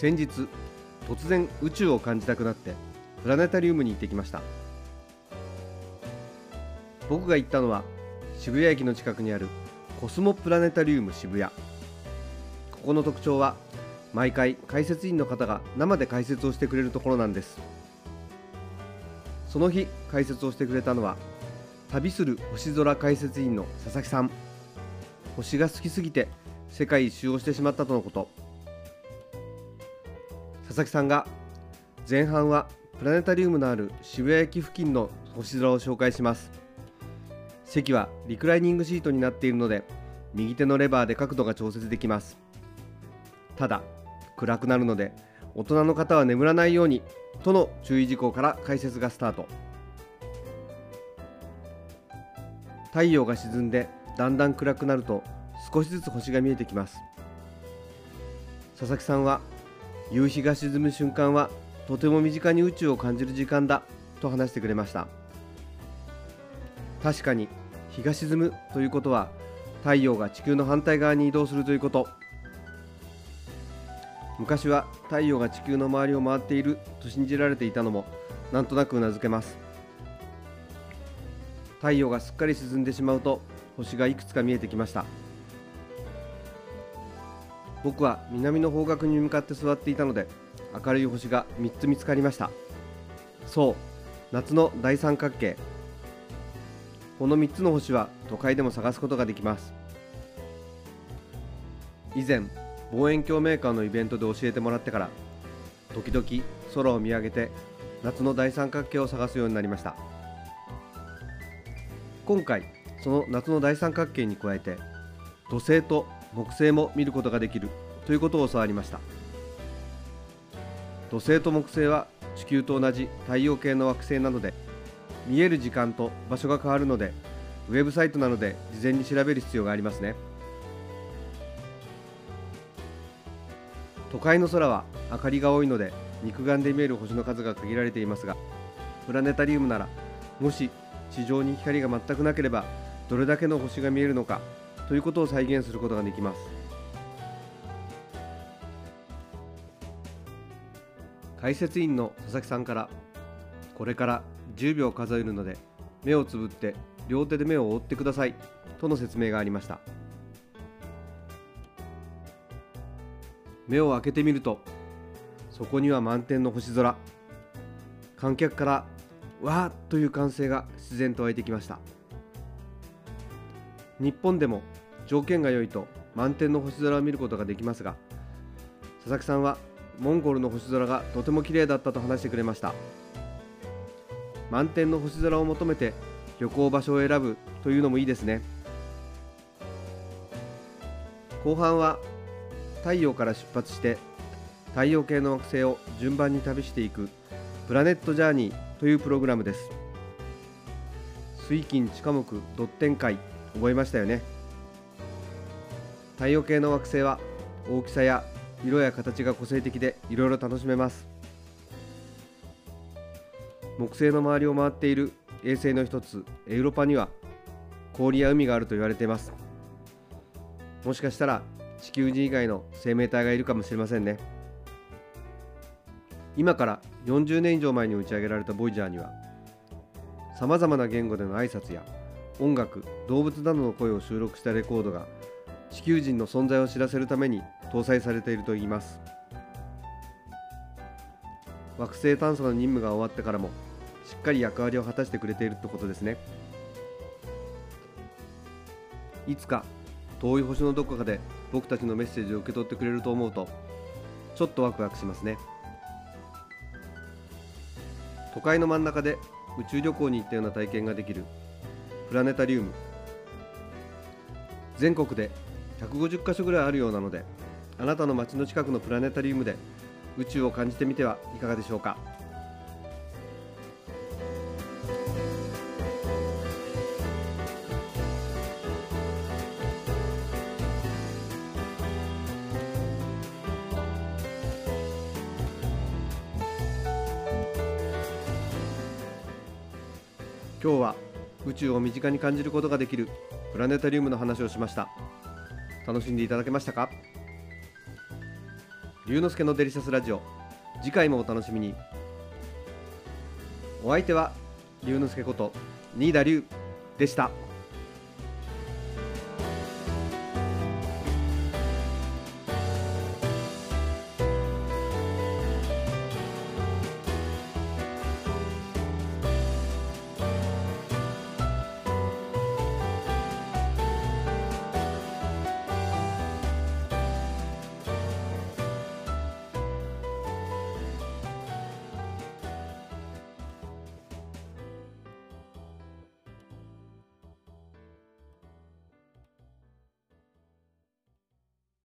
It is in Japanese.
先日突然宇宙を感じたくなってプラネタリウムに行ってきました。僕が行ったのは渋谷駅の近くにあるコスモプラネタリウム渋谷。ここの特徴は毎回解説員の方が生で解説をしてくれるところなんです。その日解説をしてくれたのは旅する星空解説員の佐々木さん。星が好きすぎて世界一周をしてしまったとのこと。佐々木さんが前半はプラネタリウムのある渋谷駅付近の星空を紹介します。席はリクライニングシートになっているので右手のレバーで角度が調節できます。ただ暗くなるので大人の方は眠らないようにとの注意事項から解説がスタート。太陽が沈んでだんだん暗くなると少しずつ星が見えてきます。佐々木さんは夕日が沈む瞬間はとても身近に宇宙を感じる時間だと話してくれました。確かに日が沈むということは太陽が地球の反対側に移動するということ。昔は太陽が地球の周りを回っていると信じられていたのもなんとなくうなずけます。太陽がすっかり沈んでしまうと星がいくつか見えてきました。僕は南の方角に向かって座っていたので明るい星が3つ見つかりました。そう夏の大三角形。この3つの星は都会でも探すことができます。以前望遠鏡メーカーのイベントで教えてもらってから時々空を見上げて夏の大三角形を探すようになりました。今回その夏の大三角形に加えて土星と木星も見ることができるということを教わりました。土星と木星は地球と同じ太陽系の惑星なので見える時間と場所が変わるのでウェブサイトなので事前に調べる必要がありますね。都会の空は明かりが多いので肉眼で見える星の数が限られていますがプラネタリウムならもし地上に光が全くなければどれだけの星が見えるのかということを再現することができます。解説員の佐々木さんからこれから10秒数えるので目をつぶって両手で目を覆ってくださいとの説明がありました。目を開けてみるとそこには満天の星空。観客からわーという歓声が自然と湧いてきました。日本でも条件が良いと満天の星空を見ることができますが佐々木さんはモンゴルの星空がとても綺麗だったと話してくれました。満天の星空を求めて旅行場所を選ぶというのもいいですね。後半は太陽から出発して太陽系の惑星を順番に旅していくプラネットジャーニーというプログラムです。水金地下木ドッテン覚えましたよね？太陽系の惑星は大きさや色や形が個性的でいろいろ楽しめます。木星の周りを回っている衛星の一つエウロパには氷や海があると言われています。もしかしたら地球人以外の生命体がいるかもしれませんね。今から40年以上前に打ち上げられたボイジャーにはさまざまな言語での挨拶や音楽動物などの声を収録したレコードが地球人の存在を知らせるために搭載されているといいます。惑星探査の任務が終わってからもしっかり役割を果たしてくれているってことですね。いつか遠い星のどこかで僕たちのメッセージを受け取ってくれると思うとちょっとワクワクしますね。都会の真ん中で宇宙旅行に行ったような体験ができるプラネタリウム。全国で150カ所ぐらいあるようなのであなたの街の近くのプラネタリウムで宇宙を感じてみてはいかがでしょうか。今日は宇宙を身近に感じることができるプラネタリウムの話をしました。楽しんでいただけましたか？龍之介のデリシャスラジオ。次回もお楽しみに。お相手は龍之介こと新田龍でした。